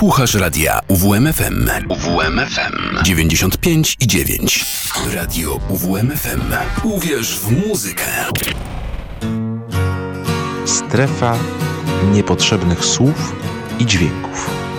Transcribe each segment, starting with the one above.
Słuchasz radia UWMFM. UWMFM 95 i 9. Radio UWMFM. Uwierz w muzykę. Strefa niepotrzebnych słów i dźwięków.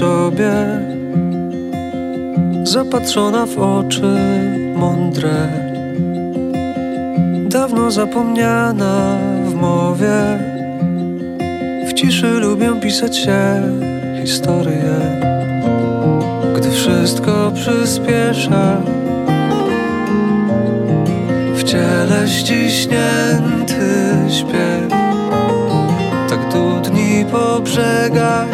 Sobie, zapatrzona w oczy mądre, dawno zapomniana w mowie. W ciszy lubię pisać się historie, gdy wszystko przyspiesza. W ciele ściśnięty śpiew dudni po brzegach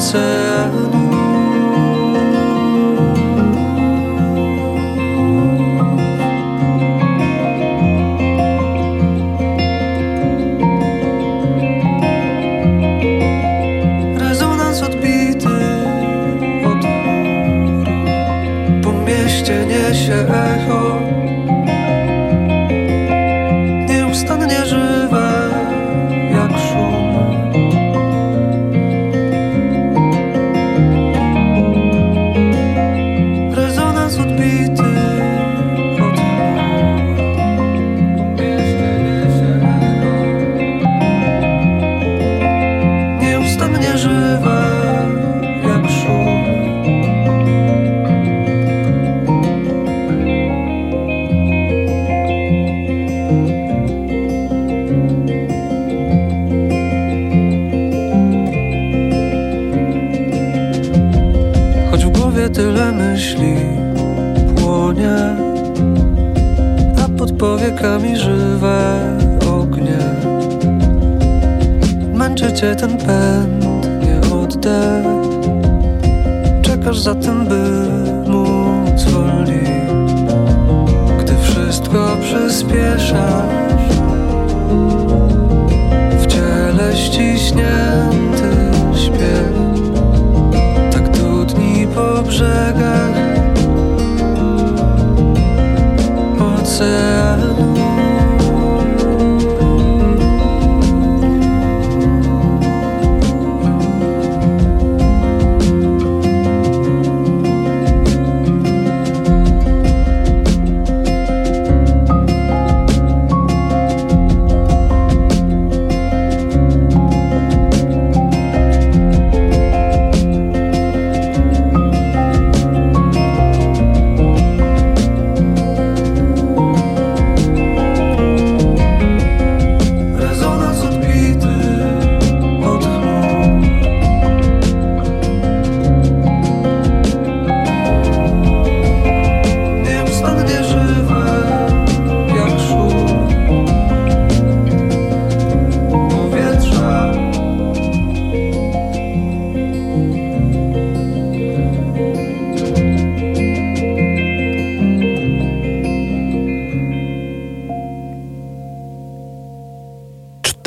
oceanu. Rezonans odbity od po mieście niesie echo.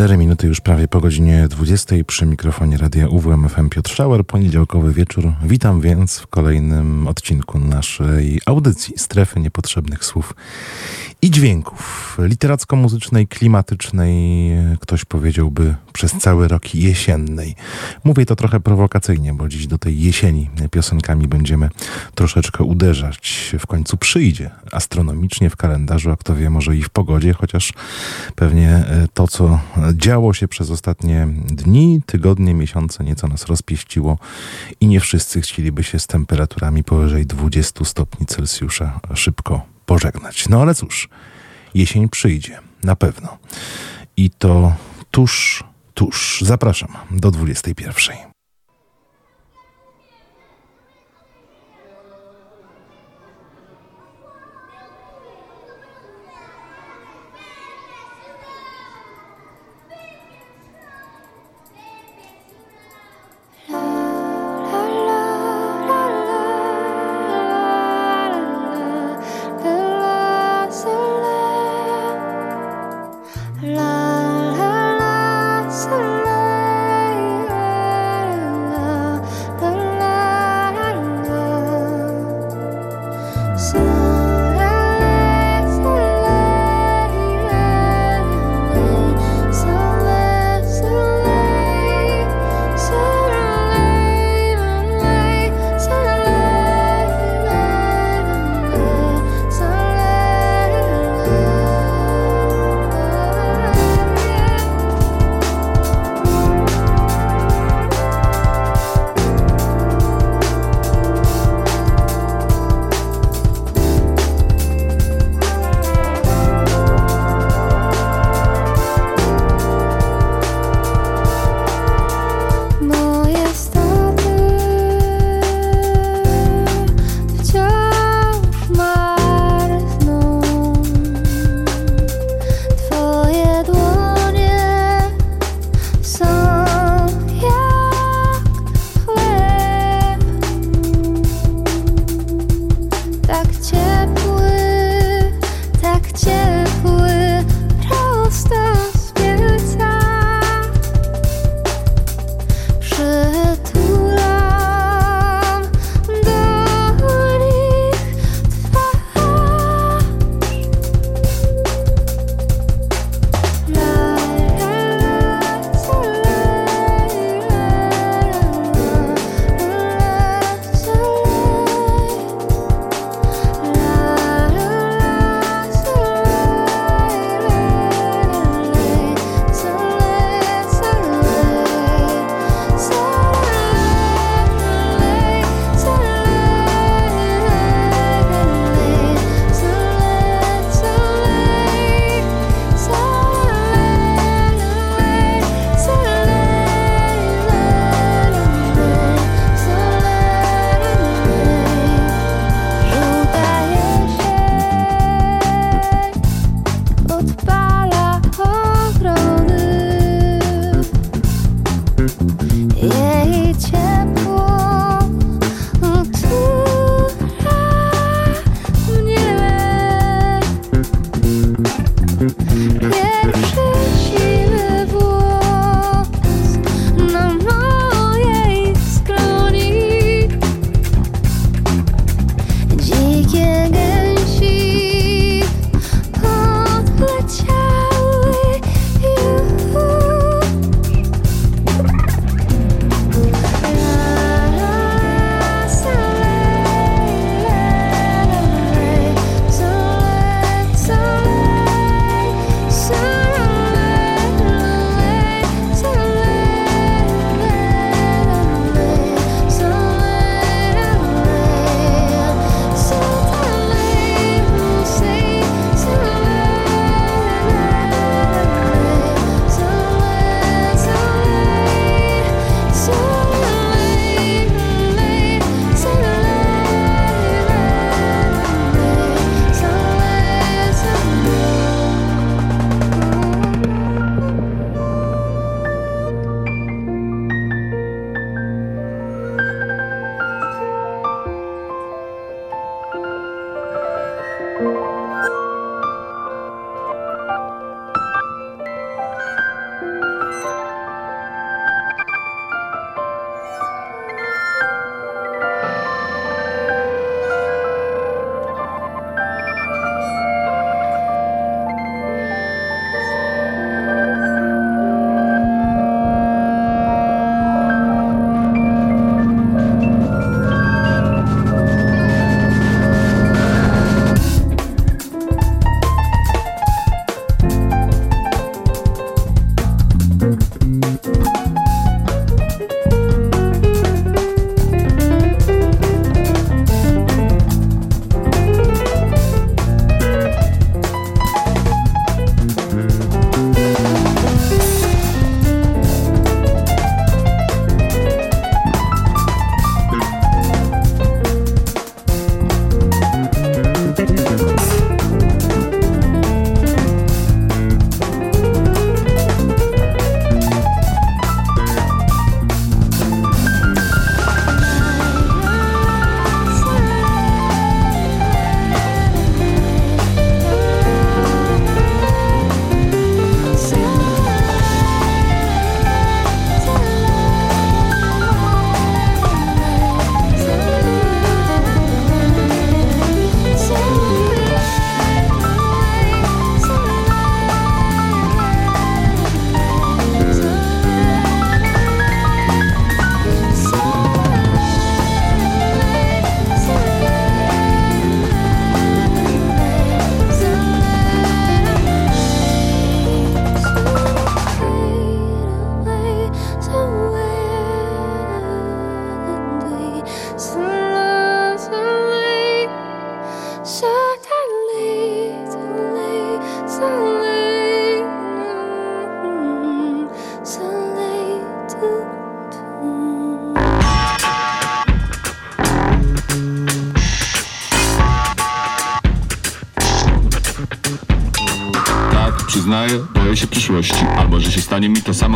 4 minuty już prawie po godzinie 20 przy mikrofonie radia UWMFM Piotr Szauer, poniedziałkowy wieczór. Witam więc w kolejnym odcinku naszej audycji Strefy Niepotrzebnych Słów i Dźwięków. Literacko-muzycznej, klimatycznej, ktoś powiedziałby przez cały rok jesiennej. Mówię to trochę prowokacyjnie, bo dziś do tej jesieni piosenkami będziemy troszeczkę uderzać. W końcu przyjdzie astronomicznie w kalendarzu, a kto wie, może i w pogodzie, chociaż pewnie to, co działo się przez ostatnie dni, tygodnie, miesiące, nieco nas rozpieściło i nie wszyscy chcieliby się z temperaturami powyżej 20 stopni Celsjusza szybko pożegnać. No ale cóż, jesień przyjdzie, na pewno. I to tuż, tuż. Zapraszam do 21.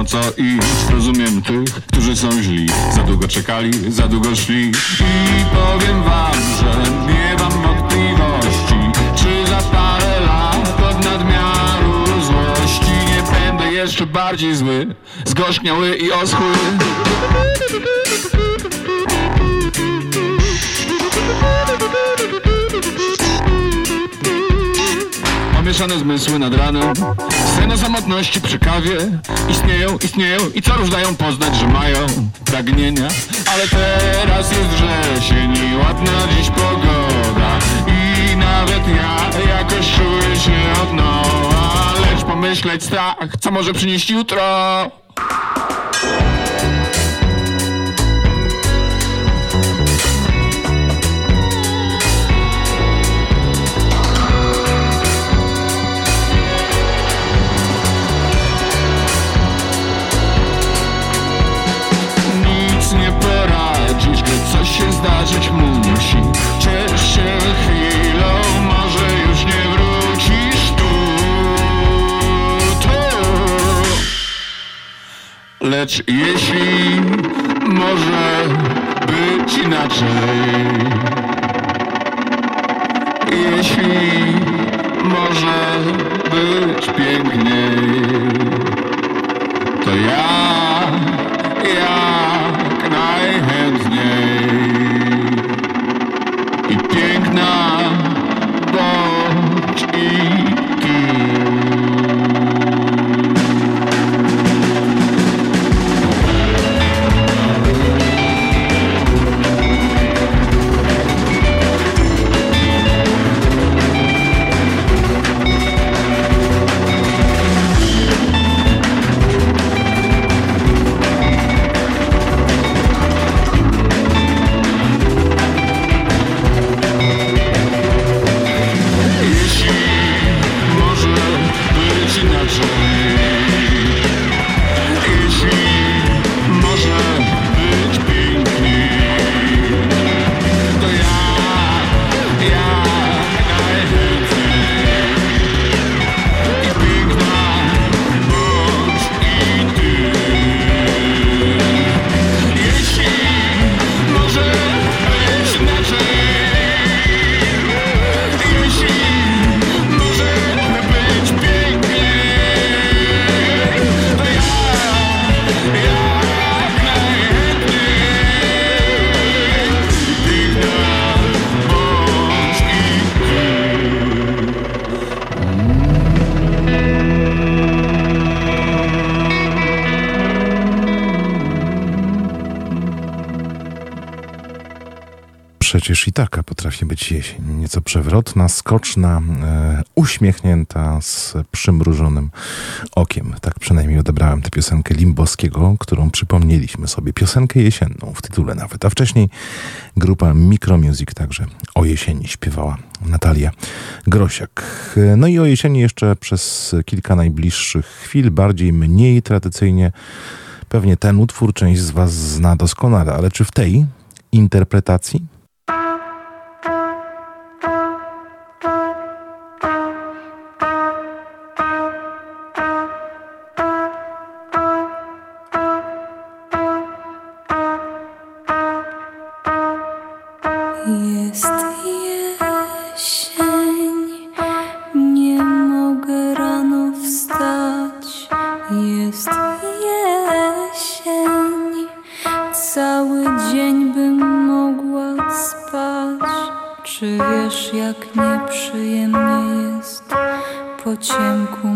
co i rozumiem tych, którzy są źli. Za długo czekali, za długo szli. I powiem wam, że nie mam wątpliwości Czy za parę lat od nadmiaru złości Nie będę jeszcze bardziej zły. Zgorzniały i oschły Pomieszane zmysły nad ranem. Sen o samotności przy kawie Istnieją, istnieją i co róż dają poznać, że mają pragnienia. Ale teraz jest wrzesień i ładna dziś pogoda. I nawet ja jakoś czuję się od nowa. Lecz pomyśleć strach, co może przynieść jutro się zdarzyć musi Ciesz się chwilą, może już nie wrócisz tu, tu. Lecz jeśli może być inaczej Jeśli może być piękniej To ja, jak przecież i taka potrafi być jesień. Nieco przewrotna, skoczna, e, uśmiechnięta, z przymrużonym okiem. Tak przynajmniej odebrałem tę piosenkę Limboskiego, którą przypomnieliśmy sobie. Piosenkę jesienną w tytule nawet. A wcześniej grupa Micromusic także o jesieni śpiewała Natalia Grosiak. No i o jesieni jeszcze przez kilka najbliższych chwil, bardziej mniej tradycyjnie. Pewnie ten utwór część z Was zna doskonale, ale czy w tej interpretacji? Wiesz, jak nieprzyjemnie jest po ciemku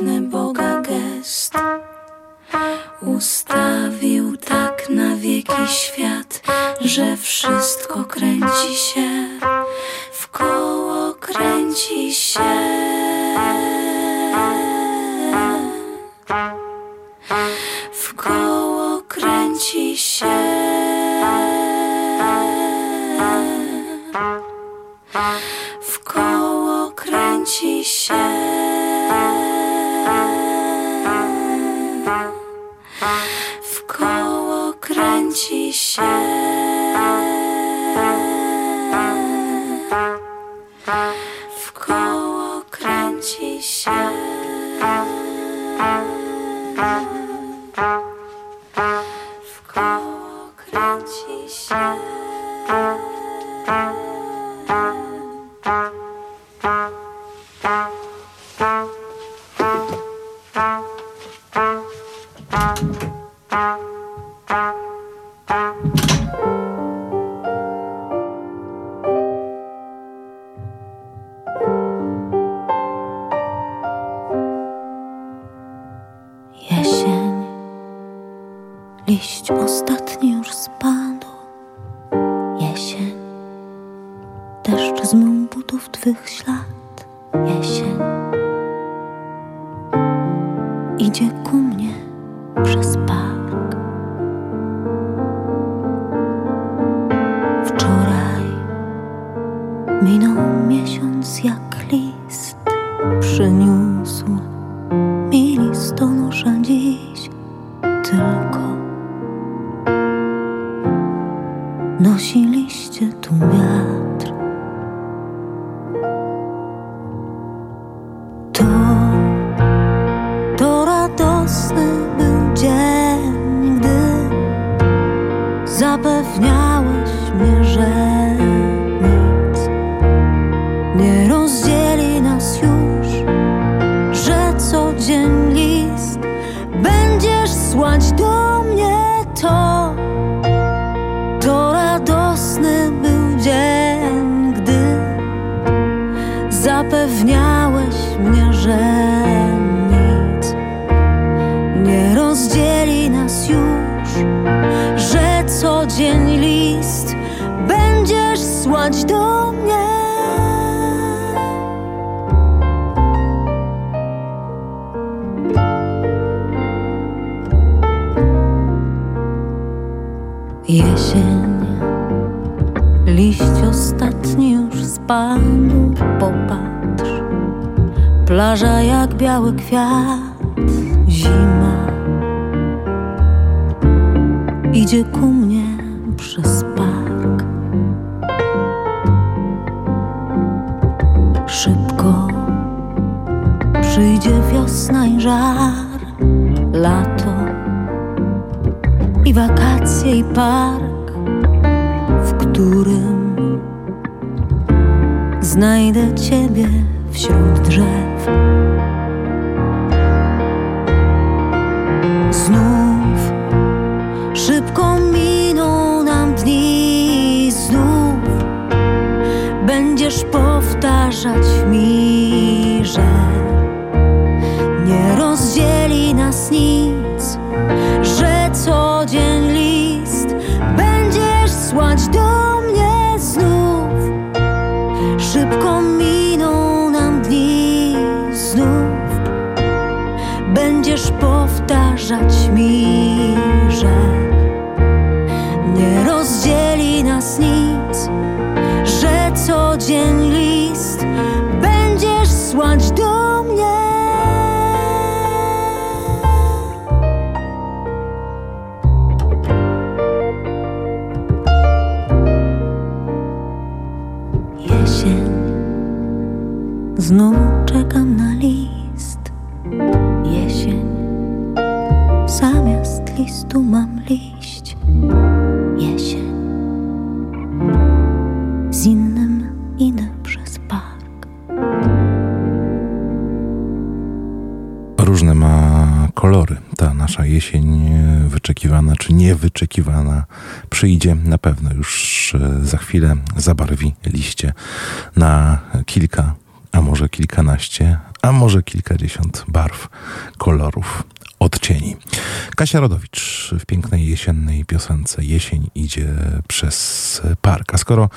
Boga gest Ustawił tak na wieki świat Że wszystko kręci się W koło kręci się. W koło kręci się. W koło kręci się. w koło kręci się. W koło kręci się. W koło kręci się. 风月 Touch mi jesień e, wyczekiwana czy niewyczekiwana przyjdzie. Na pewno już e, za chwilę zabarwi liście na kilka, a może kilkanaście, a może kilkadziesiąt barw, kolorów odcieni. Kasia Rodowicz w pięknej jesiennej piosence Jesień idzie przez park. A skoro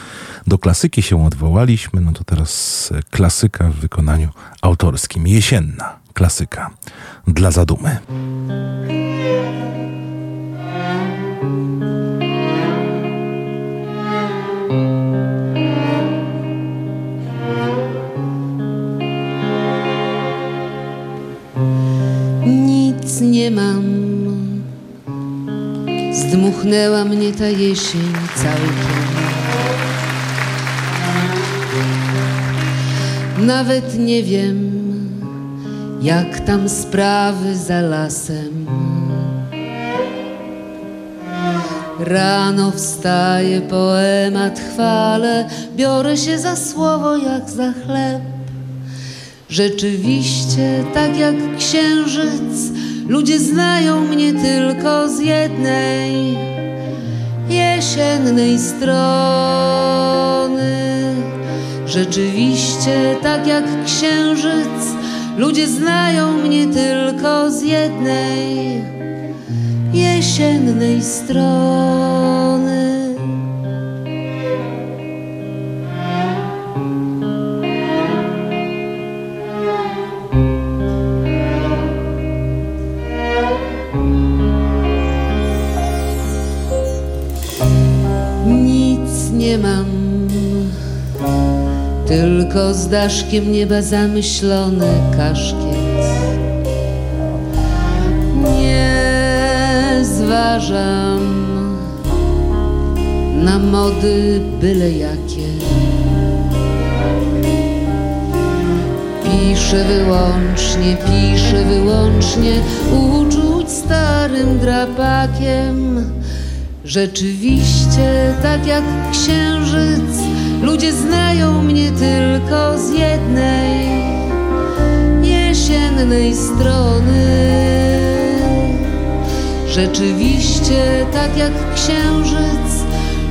do klasyki się odwołaliśmy, no to teraz klasyka w wykonaniu autorskim. Jesienna. Klasyka dla zadumy. Nic nie mam. Zdmuchnęła mnie ta jesień całkiem. Nawet nie wiem, jak tam sprawy za lasem. Rano wstaje poemat chwale, biorę się za słowo jak za chleb. Rzeczywiście, tak jak księżyc, ludzie znają mnie tylko z jednej jesiennej strony. Rzeczywiście, tak jak księżyc, ludzie znają mnie tylko z jednej jesiennej strony. Tylko z daszkiem nieba zamyślony kaszkiet. Nie zważam na mody byle jakie. Piszę wyłącznie, piszę wyłącznie uczuć starym drapakiem. Rzeczywiście, tak jak księżyc, ludzie znają mnie tylko z jednej jesiennej strony. Rzeczywiście, tak jak księżyc,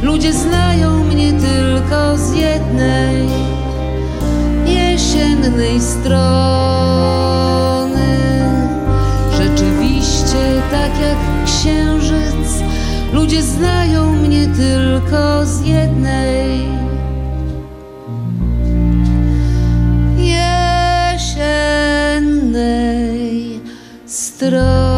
ludzie znają mnie tylko z jednej jesiennej strony. Rzeczywiście, tak jak księżyc, ludzie znają mnie tylko z jednej strony.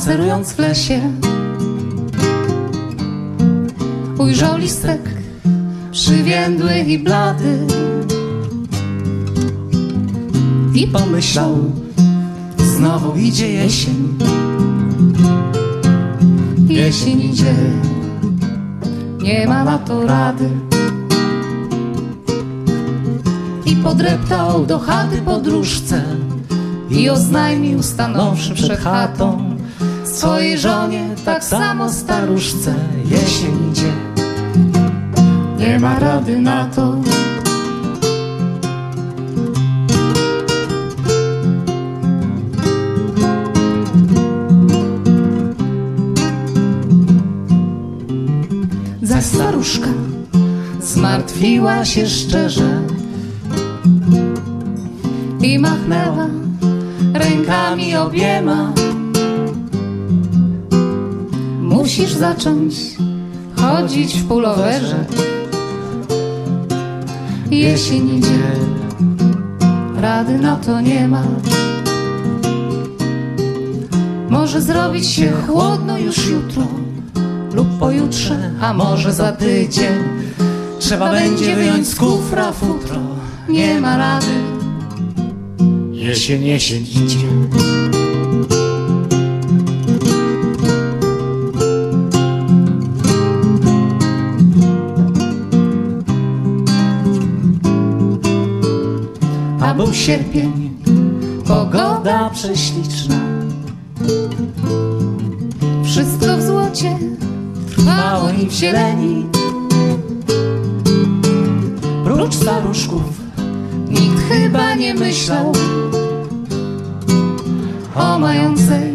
Spacerując w lesie, ujrzał listek przywiędły i blady i pomyślał, znowu idzie jesień. Jesień idzie, nie ma na to rady. I podreptał do chaty podróżce i oznajmił stanąwszy przed chatą swojej żonie, tak samo staruszce, jesień idzie. Nie ma rady na to. Za staruszka zmartwiła się szczerze i machnęła rękami obiema. Musisz zacząć chodzić w pulowerze. Jesień idzie, rady na to nie ma. Może zrobić się chłodno już jutro lub pojutrze, a może za tydzień. Trzeba będzie wyjąć z kufra futro, nie ma rady. Jesień, jesień idzie. Był sierpień, pogoda prześliczna. Wszystko w złocie trwało im w zieleni. Prócz staruszków nikt chyba nie myślał o mającej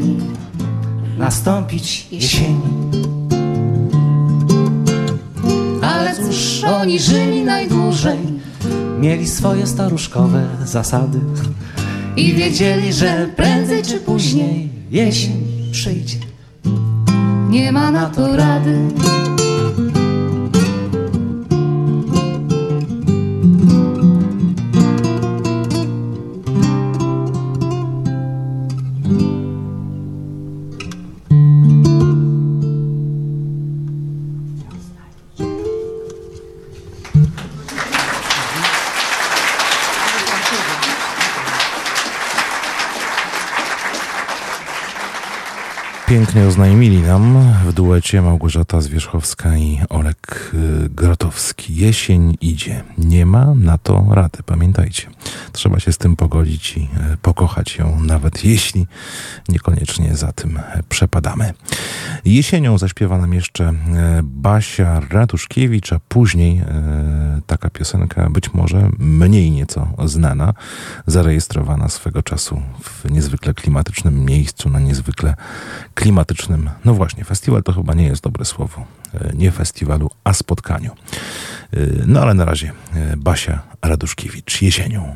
Nastąpić jesieni. Ale cóż, oni żyli najdłużej Mieli swoje staruszkowe zasady i wiedzieli, że prędzej czy później jesień przyjdzie. nie ma na to rady. Pięknie oznajmili nam w duecie Małgorzata Zwierzchowska i Olek y, Grotowski. Jesień idzie. Nie ma na to rady. Pamiętajcie, trzeba się z tym pogodzić i y, pokochać ją, nawet jeśli niekoniecznie za tym przepadamy. Jesienią zaśpiewa nam jeszcze y, Basia Ratuszkiewicz, a później taka piosenka, być może mniej nieco znana, zarejestrowana swego czasu w niezwykle klimatycznym miejscu, na niezwykle klimatycznym. No właśnie, festiwal to chyba nie jest dobre słowo. E, nie festiwalu, a spotkaniu. E, no ale na razie e, Basia Raduszkiewicz jesienią.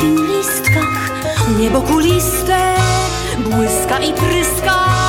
pięknych listkach Niebo kuliste błyska i tryska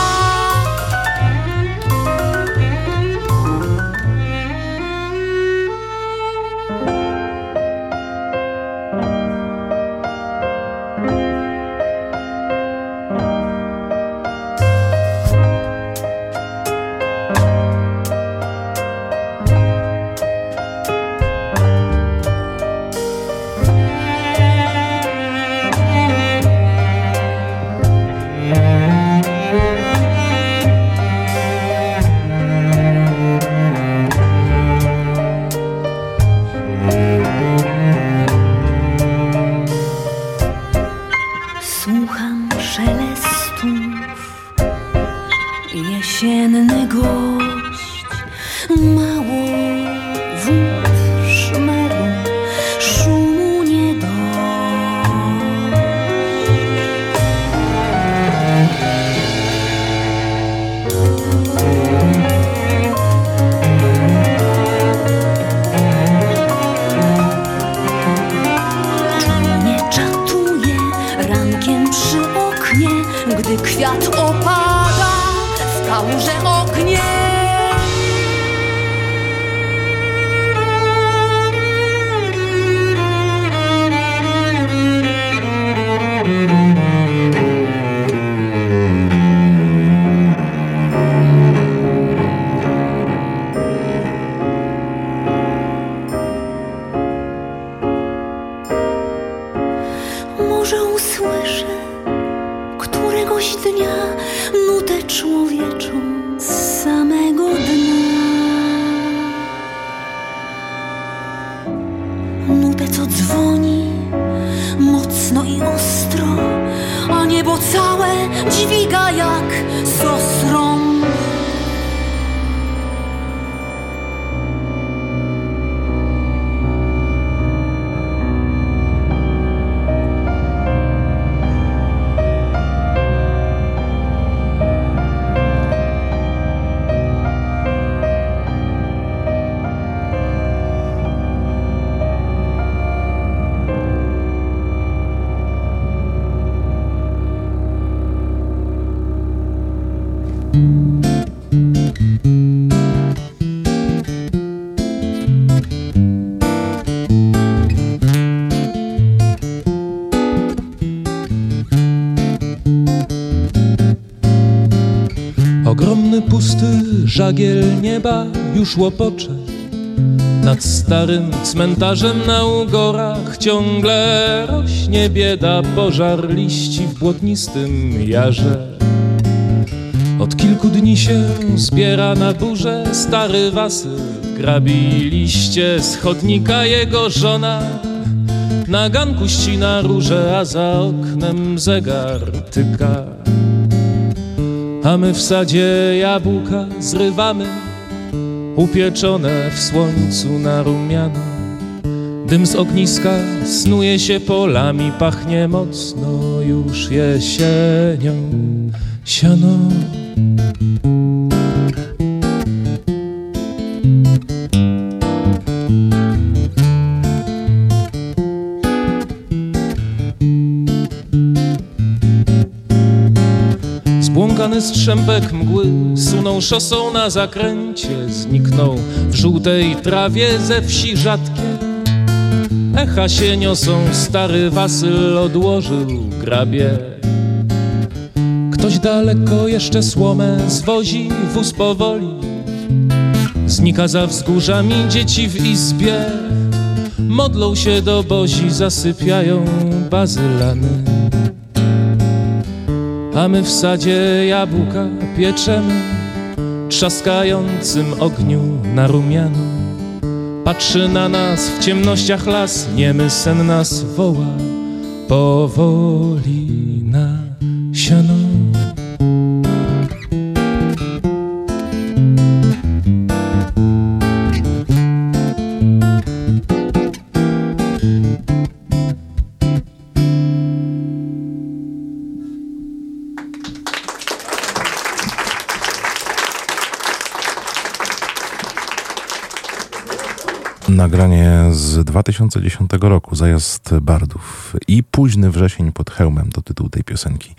Ogromny pusty żagiel nieba już łopocze Nad starym cmentarzem na ugorach ciągle rośnie bieda, pożar liści w błotnistym jarze. Od kilku dni się zbiera na górze stary wasyl, grabi liście z chodnika jego żona. Na ganku ścina róże, a za oknem zegar tyka. A my w sadzie jabłka zrywamy, upieczone w słońcu na rumiano. Dym z ogniska snuje się polami, pachnie mocno już jesienią. Siano Zbłąkany strzępek mgły sunął szosą na zakręcie, zniknął w żółtej trawie ze wsi rzadkie. Echa się niosą, stary wasyl odłożył grabie. Ktoś daleko jeszcze słomę zwozi, wóz powoli. Znika za wzgórzami dzieci w izbie, modlą się do bozi, zasypiają bazylany. A my w sadzie jabłka pieczemy, trzaskającym ogniu na rumiano. Patrzy na nas w ciemnościach las, niemy sen nas woła, powoli na siano. Nagranie z 2010 roku, Zajazd Bardów i Późny wrzesień pod hełmem to tytuł tej piosenki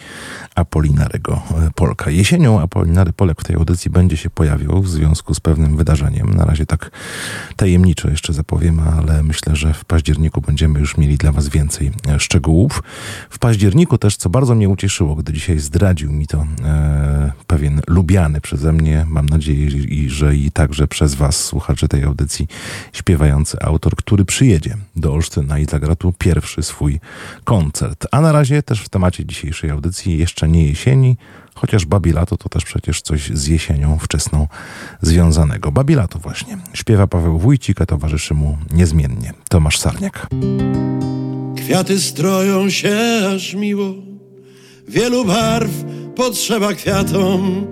Apolinarego Polka. Jesienią Apolinary Polek w tej audycji będzie się pojawił w związku z pewnym wydarzeniem. Na razie tak tajemniczo jeszcze zapowiem, ale myślę, że w październiku będziemy już mieli dla Was więcej szczegółów. W październiku też, co bardzo mnie ucieszyło, gdy dzisiaj zdradził mi to e, pewien lubiany przeze mnie, mam nadzieję, i, że i także przez Was, słuchacze tej audycji, śpiewający autor, który przyjedzie do Olsztyna i zagra tu pierwszy swój koncert. A na razie też w temacie dzisiejszej audycji jeszcze nie jesieni, chociaż Babilato to też przecież coś z jesienią wczesną związanego. Babilato właśnie. Śpiewa Paweł Wójcik, a towarzyszy mu niezmiennie Tomasz Sarniak. Kwiaty stroją się aż miło, wielu barw potrzeba kwiatom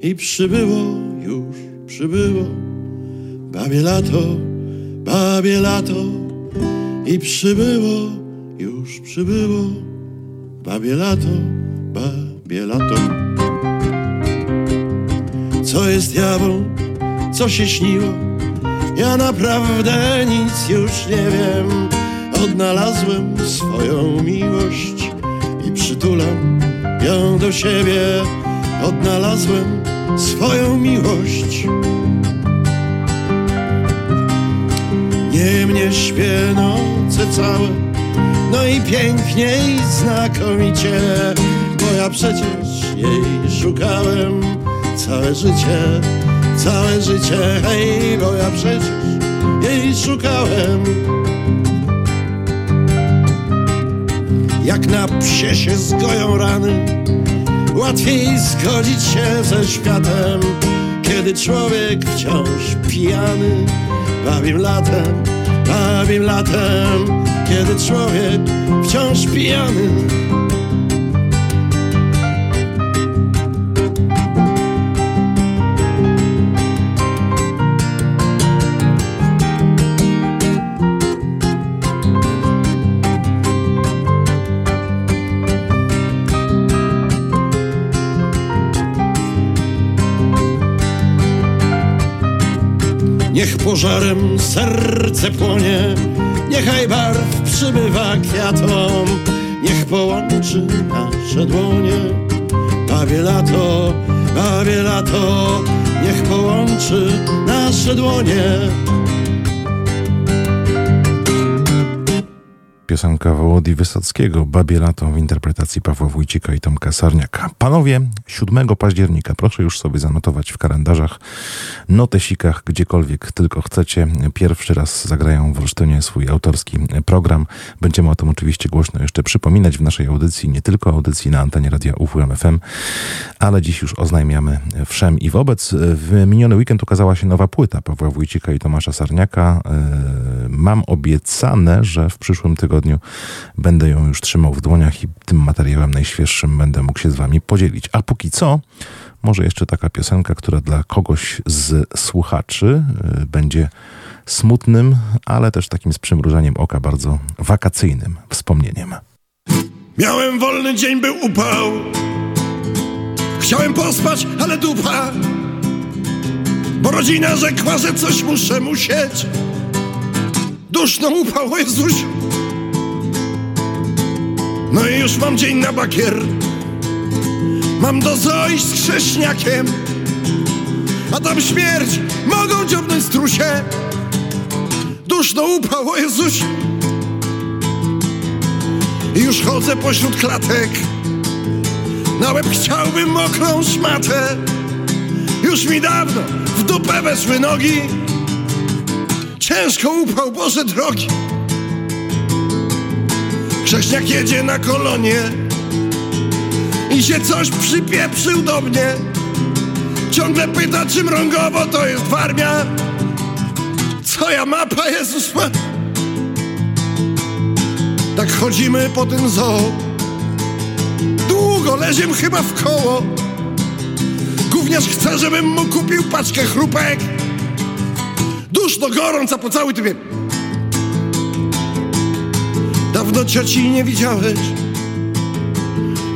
i przybyło już, przybyło babie lato, babie lato i przybyło, już przybyło babie lato, babie lato. Co jest jawą, co się śniło, ja naprawdę nic już nie wiem. Odnalazłem swoją miłość i przytulam ją do siebie. Odnalazłem swoją miłość. Nie mnie śpię noce całe, no i pięknie i znakomicie, bo ja przecież jej szukałem całe życie, całe życie, hej, bo ja przecież jej szukałem. Jak na psie się zgoją rany, łatwiej zgodzić się ze światem, kiedy człowiek wciąż pijany, babim latem, babim latem, kiedy człowiek wciąż pijany. Pożarem serce płonie, niechaj barw przybywa kwiatom, niech połączy nasze dłonie. Bawię lato, bawię lato, niech połączy nasze dłonie. Piosenka Wołodii Wysockiego, Babie Lato w interpretacji Pawła Wójcika i Tomka Sarniaka. Panowie, 7 października, proszę już sobie zanotować w kalendarzach, notesikach, gdziekolwiek tylko chcecie. Pierwszy raz zagrają w Olsztynie swój autorski program. Będziemy o tym oczywiście głośno jeszcze przypominać w naszej audycji, nie tylko audycji na antenie radia UWM FM, ale dziś już oznajmiamy wszem i wobec. W miniony weekend ukazała się nowa płyta Pawła Wójcika i Tomasza Sarniaka. E, mam obiecane, że w przyszłym tygodniu będę ją już trzymał w dłoniach i tym materiałem najświeższym będę mógł się z wami podzielić. A póki co, może jeszcze taka piosenka, która dla kogoś z słuchaczy y, będzie smutnym, ale też takim z przymrużeniem oka bardzo wakacyjnym wspomnieniem. Miałem wolny dzień, był upał. Chciałem pospać, ale dupa. Bo rodzina rzekła, że coś muszę musieć. Duszno upał, o Jezuś. No i już mam dzień na bakier. Mam do Zoi z chrześniakiem. A tam śmierć mogą dziobnąć strusie. Duszno upał, o Jezuś. I już chodzę pośród klatek. Na łeb chciałbym mokrą szmatę. Już mi dawno w dupę weszły nogi. Ciężko upał, Boże drogi. Krześniak jedzie na kolonie i się coś przypieprzył do mnie. Ciągle pyta, czy mrągowo to jest warmia. Co ja mapa, Jezus ma? Tak chodzimy po tym zoo. Długo leziem chyba w koło. Gówniarz chce, żebym mu kupił paczkę chrupek. Duszno gorąca po cały tydzień. Dawno cioci nie widziałeś.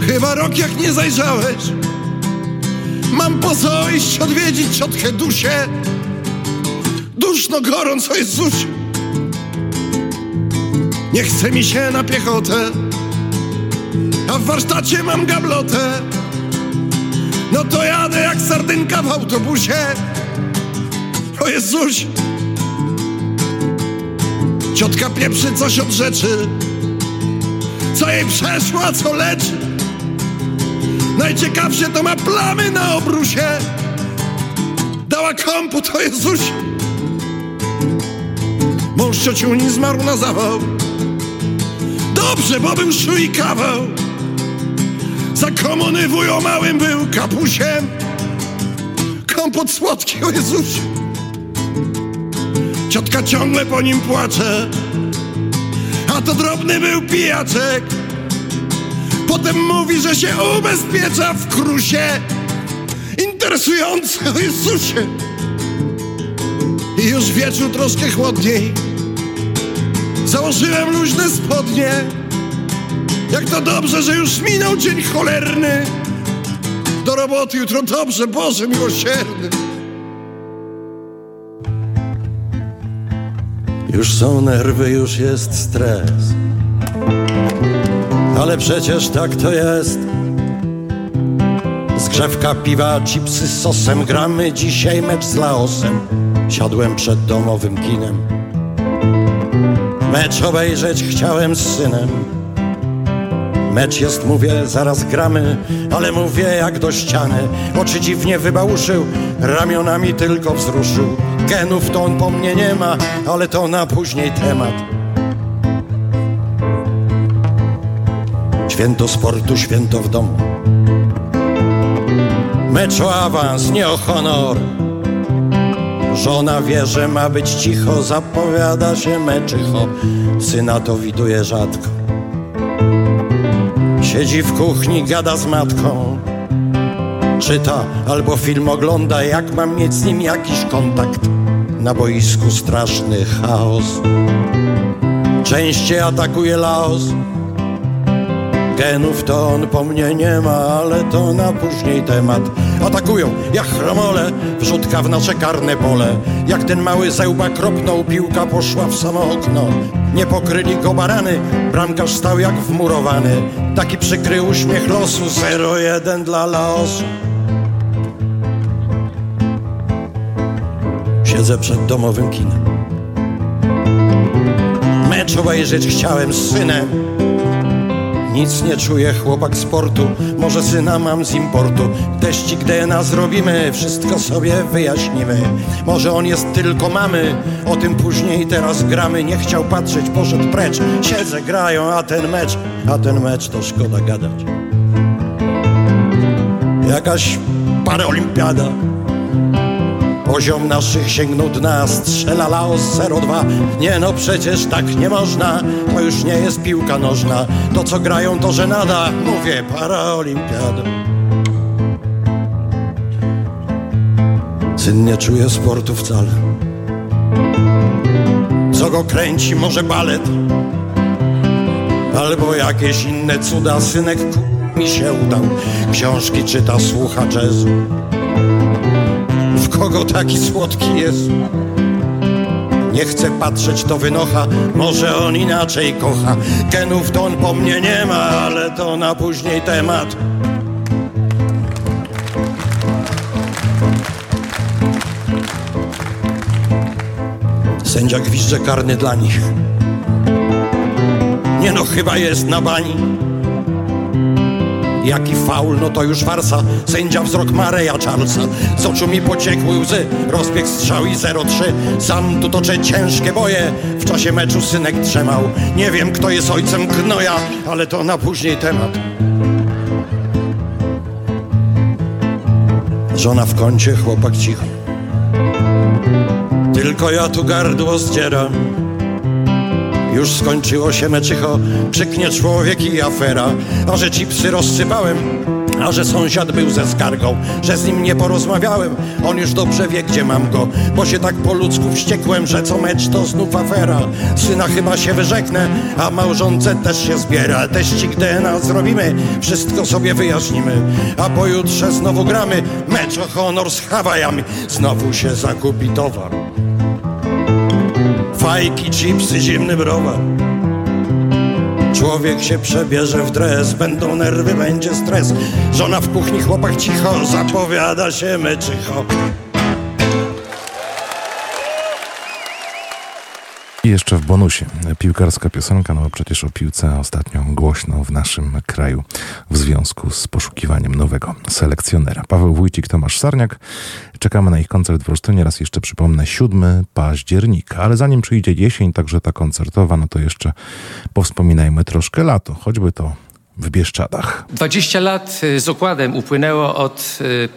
Chyba rok jak nie zajrzałeś. Mam po co iść odwiedzić ciotkę Dusię. Duszno gorąco jest Zuś. Nie chce mi się na piechotę, a w warsztacie mam gablotę. No to jadę jak sardynka w autobusie. O Jezuś! Ciotka pieprzy coś od rzeczy, co jej przeszło, a co leczy. Najciekawsze to ma plamy na obrusie. Dała komput, o Jezuś! Mąż ciociuni zmarł na zawał. Dobrze, bo był szuj kawał. Za komuny wujo małym był kapusiem. Kompot słodki, o Jezuś. Ciotka ciągle po nim płacze. To drobny był pijaczek. Potem mówi, że się ubezpiecza w krusie. Interesujące, o Jezusie. I już wieczór troszkę chłodniej. Założyłem luźne spodnie. Jak to dobrze, że już minął dzień cholerny. Do roboty jutro dobrze, Boże miłosierny. Już są nerwy, już jest stres. Ale przecież tak to jest. Zgrzewka piwa, chipsy z sosem, gramy dzisiaj mecz z Laosem. Siadłem przed domowym kinem. Mecz obejrzeć chciałem z synem. Mecz jest, mówię, zaraz gramy, ale mówię jak do ściany. Oczy dziwnie wybałuszył, ramionami tylko wzruszył. Genów to on po mnie nie ma, ale to na później temat. Święto sportu, święto w domu. Mecz o awans, nie o honor. Żona wie, że ma być cicho, zapowiada się meczycho. Syna to widuje rzadko. Siedzi w kuchni, gada z matką. Czyta albo film ogląda, jak mam mieć z nim jakiś kontakt. Na boisku straszny chaos. Częściej atakuje Laos. Genów to on po mnie nie ma, ale to na później temat. Atakują jak chromole, wrzutka w nasze karne pole. Jak ten mały zełba kropnął, piłka poszła w samo okno. Nie pokryli go barany, bramkarz stał jak wmurowany. Taki przykry uśmiech losu, 0-1 dla Laosu. Siedzę przed domowym kinem. Mecz obejrzeć chciałem z synem nic nie czuje chłopak sportu, może syna mam z importu. Teścik DNA zrobimy, wszystko sobie wyjaśnimy. Może on jest tylko mamy, o tym później teraz gramy. Nie chciał patrzeć, poszedł precz. Siedzę, grają, a ten mecz, a ten mecz to szkoda gadać. Jakaś paraolimpiada. Poziom naszych sięgnął dna, strzela Laos 0-2 Nie no przecież tak nie można, to już nie jest piłka nożna To co grają to żenada, mówię paraolimpiada Syn nie czuje sportu wcale Co go kręci, może balet Albo jakieś inne cuda, synek mi się udał Książki czyta, słucha jazzu w kogo taki słodki jest. Nie chcę patrzeć, to wynocha, może on inaczej kocha. Genów to on po mnie nie ma, ale to na później temat. Sędzia gwizdże karny dla nich. Nie no, chyba jest na bani. Jaki faul, no to już farsa Sędzia wzrok Mareja Charlesa. Z oczu mi pociekły łzy. Rozbieg strzał i 0-3 Sam tu toczę ciężkie boje. W czasie meczu synek trzemał. Nie wiem kto jest ojcem gnoja Ale to na później temat. Żona w kącie, chłopak cicho Tylko ja tu gardło zdzieram. Już skończyło się meczycho, krzyknie człowiek i afera. A że ci psy rozsypałem, a że sąsiad był ze skargą Że z nim nie porozmawiałem, on już dobrze wie gdzie mam go Bo się tak po ludzku wściekłem, że co mecz to znów afera. Syna chyba się wyrzeknę, a małżonce też się zbiera. Teścik DNA zrobimy, wszystko sobie wyjaśnimy. A pojutrze znowu gramy, mecz o honor z Hawajami. Znowu się zakupi towar fajki, chipsy, zimny browar. Człowiek się przebierze w dres, będą nerwy, będzie stres. Żona w kuchni, chłopak cicho, zapowiada się meczycho. I jeszcze w bonusie piłkarska piosenka, no przecież o piłce ostatnio głośno w naszym kraju w związku z poszukiwaniem nowego selekcjonera. Paweł Wójcik, Tomasz Sarniak. Czekamy na ich koncert w Rosztynie. Raz jeszcze przypomnę, 7 października. Ale zanim przyjdzie jesień, także ta koncertowa, no to jeszcze powspominajmy troszkę lato, choćby to w Bieszczadach. 20 lat y, z układem upłynęło od y,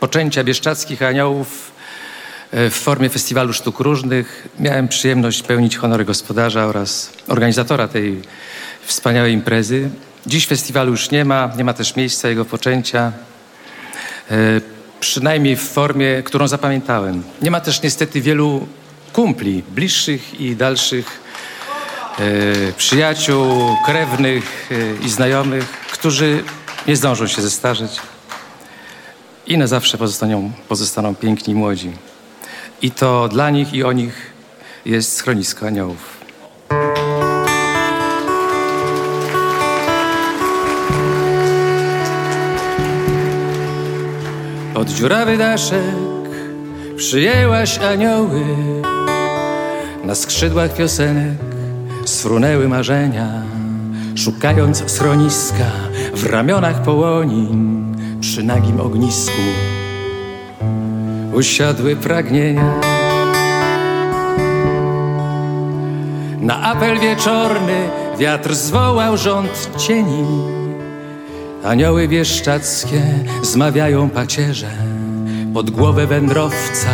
poczęcia Bieszczadzkich Aniołów w formie Festiwalu Sztuk Różnych. Miałem przyjemność pełnić honory gospodarza oraz organizatora tej wspaniałej imprezy. Dziś festiwalu już nie ma, nie ma też miejsca jego poczęcia przynajmniej w formie, którą zapamiętałem. Nie ma też niestety wielu kumpli, bliższych i dalszych e, przyjaciół, krewnych e, i znajomych, którzy nie zdążą się zestarzeć i na zawsze pozostaną, pozostaną piękni i młodzi. I to dla nich i o nich jest schronisko aniołów. Pod dziurawy daszek przyjęłaś anioły Na skrzydłach piosenek sfrunęły marzenia Szukając schroniska w ramionach połonin Przy nagim ognisku usiadły pragnienia. Na apel wieczorny wiatr zwołał rząd cieni. Anioły bieszczackie zmawiają pacierze. Pod głowę wędrowca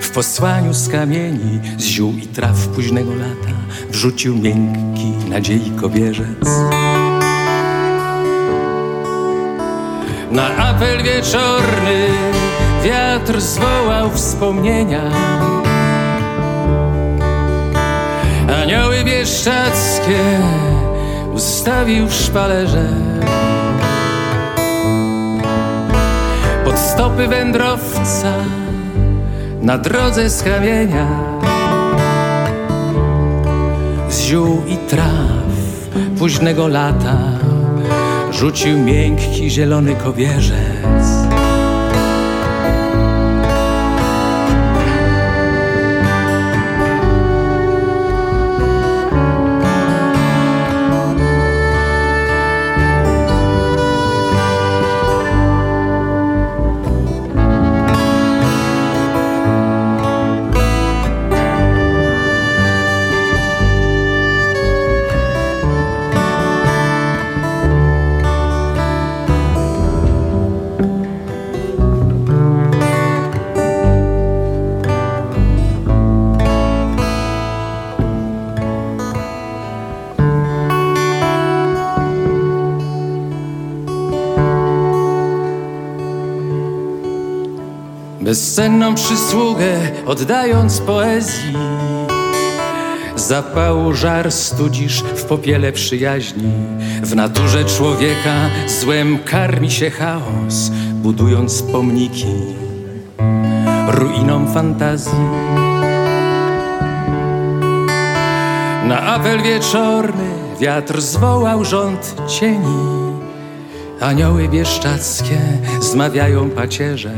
w posłaniu z kamieni, z ziół i traw późnego lata wrzucił miękki nadziei kobierzec. Na apel wieczorny wiatr zwołał wspomnienia. Anioły bieszczackie ustawił w szpalerze. pod stopy wędrowca na drodze z kamienia z ziół i traw późnego lata rzucił miękki zielony kobierzec. Bezcenną przysługę oddając poezji. Zapału żar studzisz w popiele przyjaźni. W naturze człowieka złem karmi się chaos, budując pomniki ruinom fantazji. Na apel wieczorny wiatr zwołał rząd cieni. Anioły bieszczackie zmawiają pacierze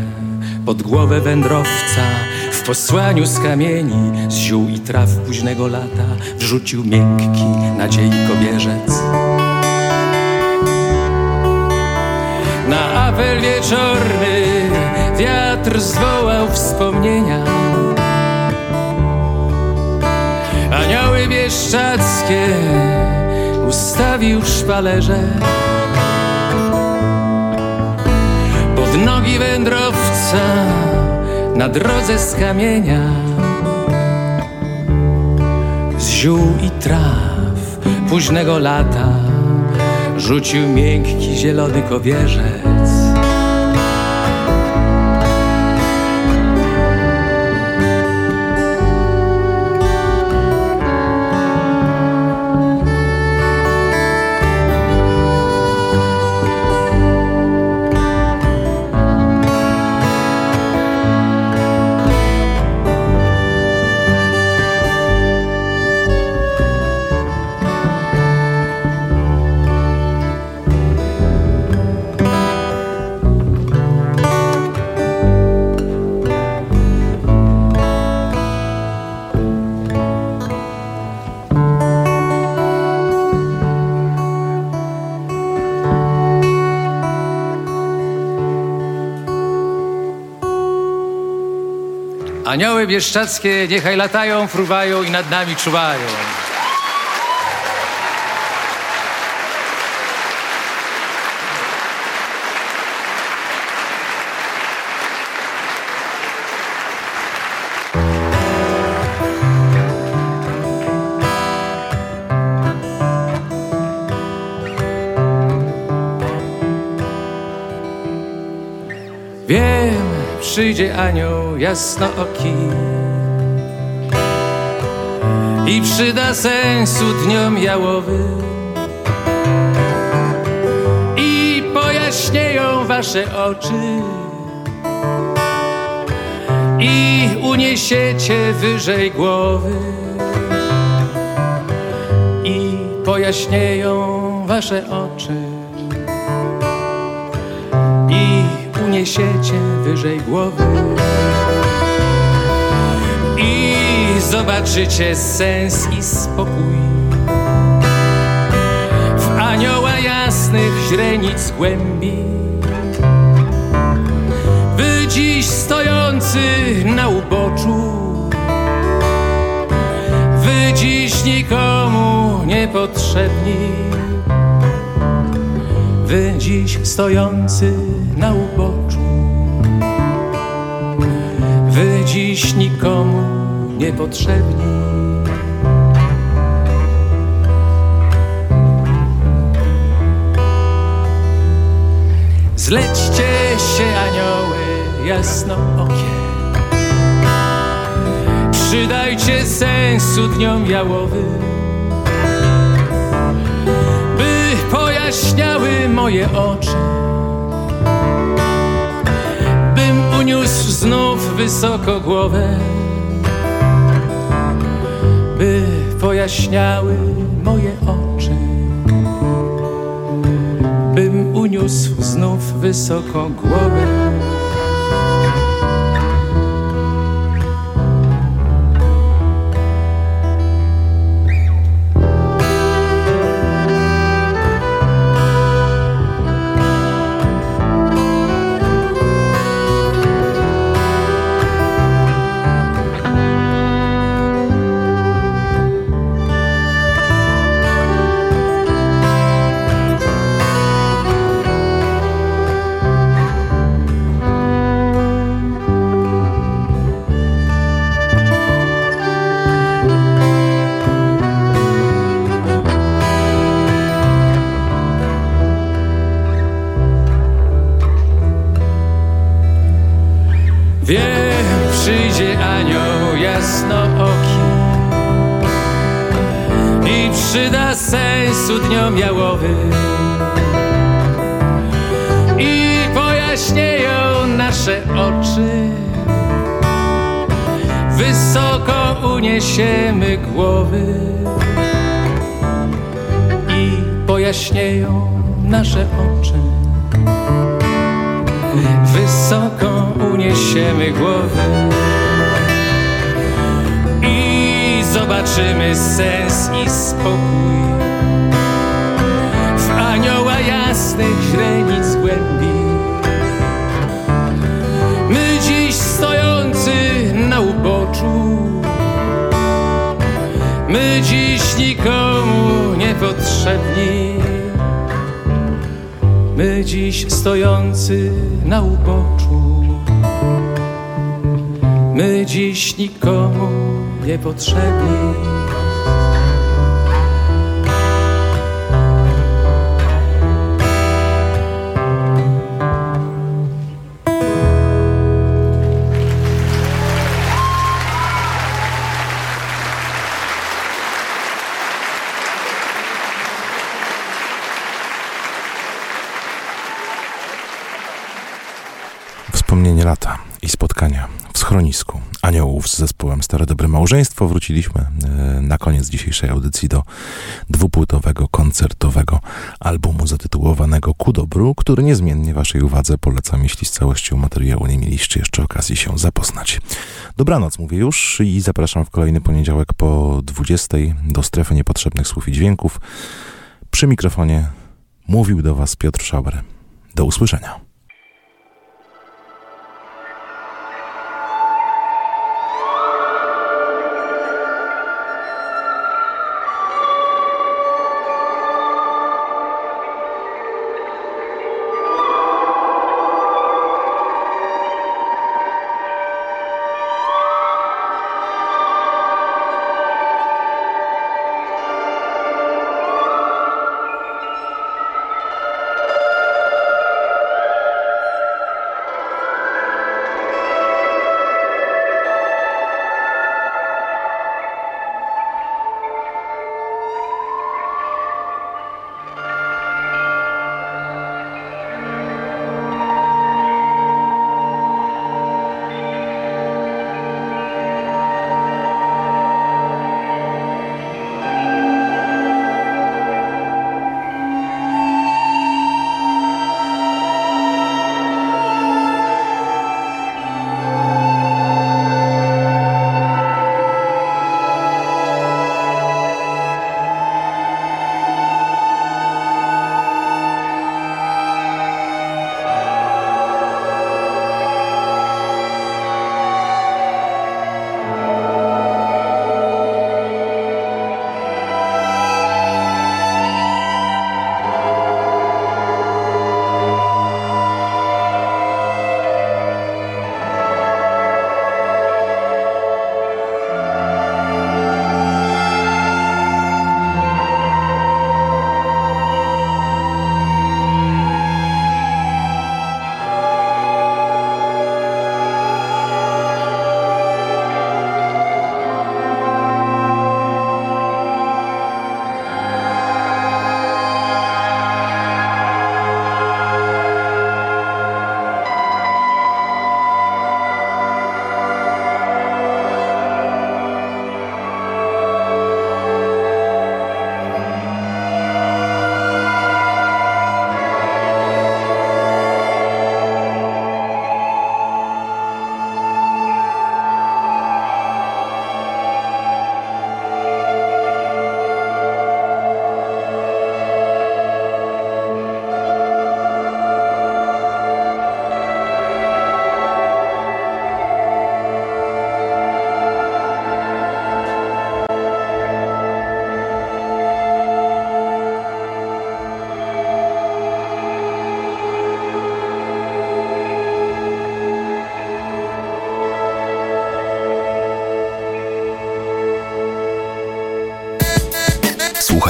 pod głowę wędrowca w posłaniu z kamieni, z ziół i traw późnego lata wrzucił miękki nadziei kobierzec. Na apel wieczorny wiatr zwołał wspomnienia. Anioły bieszczackie ustawił szpalerze. Pod nogi wędrowca na drodze z kamienia. Z ziół i traw późnego lata Rzucił miękki zielony kobierzec Anioły bieszczackie niechaj latają, fruwają i nad nami czuwają. Przyjdzie anioł jasnooki i przyda sensu dniom jałowym. I pojaśnieją wasze oczy i uniesiecie wyżej głowy. I pojaśnieją wasze oczy uniesiecie wyżej głowy i zobaczycie sens i spokój w anioła jasnych źrenic głębi. Wy dziś stojący na uboczu, wy dziś nikomu niepotrzebni. Wy dziś stojący na uboczu dziś nikomu niepotrzebni. Zlećcie się anioły jasnookie Przydajcie sensu dniom jałowym By pojaśniały moje oczy uniósł znów wysoko głowę By pojaśniały moje oczy. Bym uniósł znów wysoko głowę z zespołem Stare Dobre Małżeństwo. Wróciliśmy e, na koniec dzisiejszej audycji do dwupłytowego, koncertowego albumu zatytułowanego Ku Dobru, który niezmiennie waszej uwadze polecam, jeśli z całością materiału nie mieliście jeszcze okazji się zapoznać. Dobranoc mówię już i zapraszam w kolejny poniedziałek po 20 do strefy niepotrzebnych słów i dźwięków. Przy mikrofonie mówił do was Piotr Szauer. Do usłyszenia.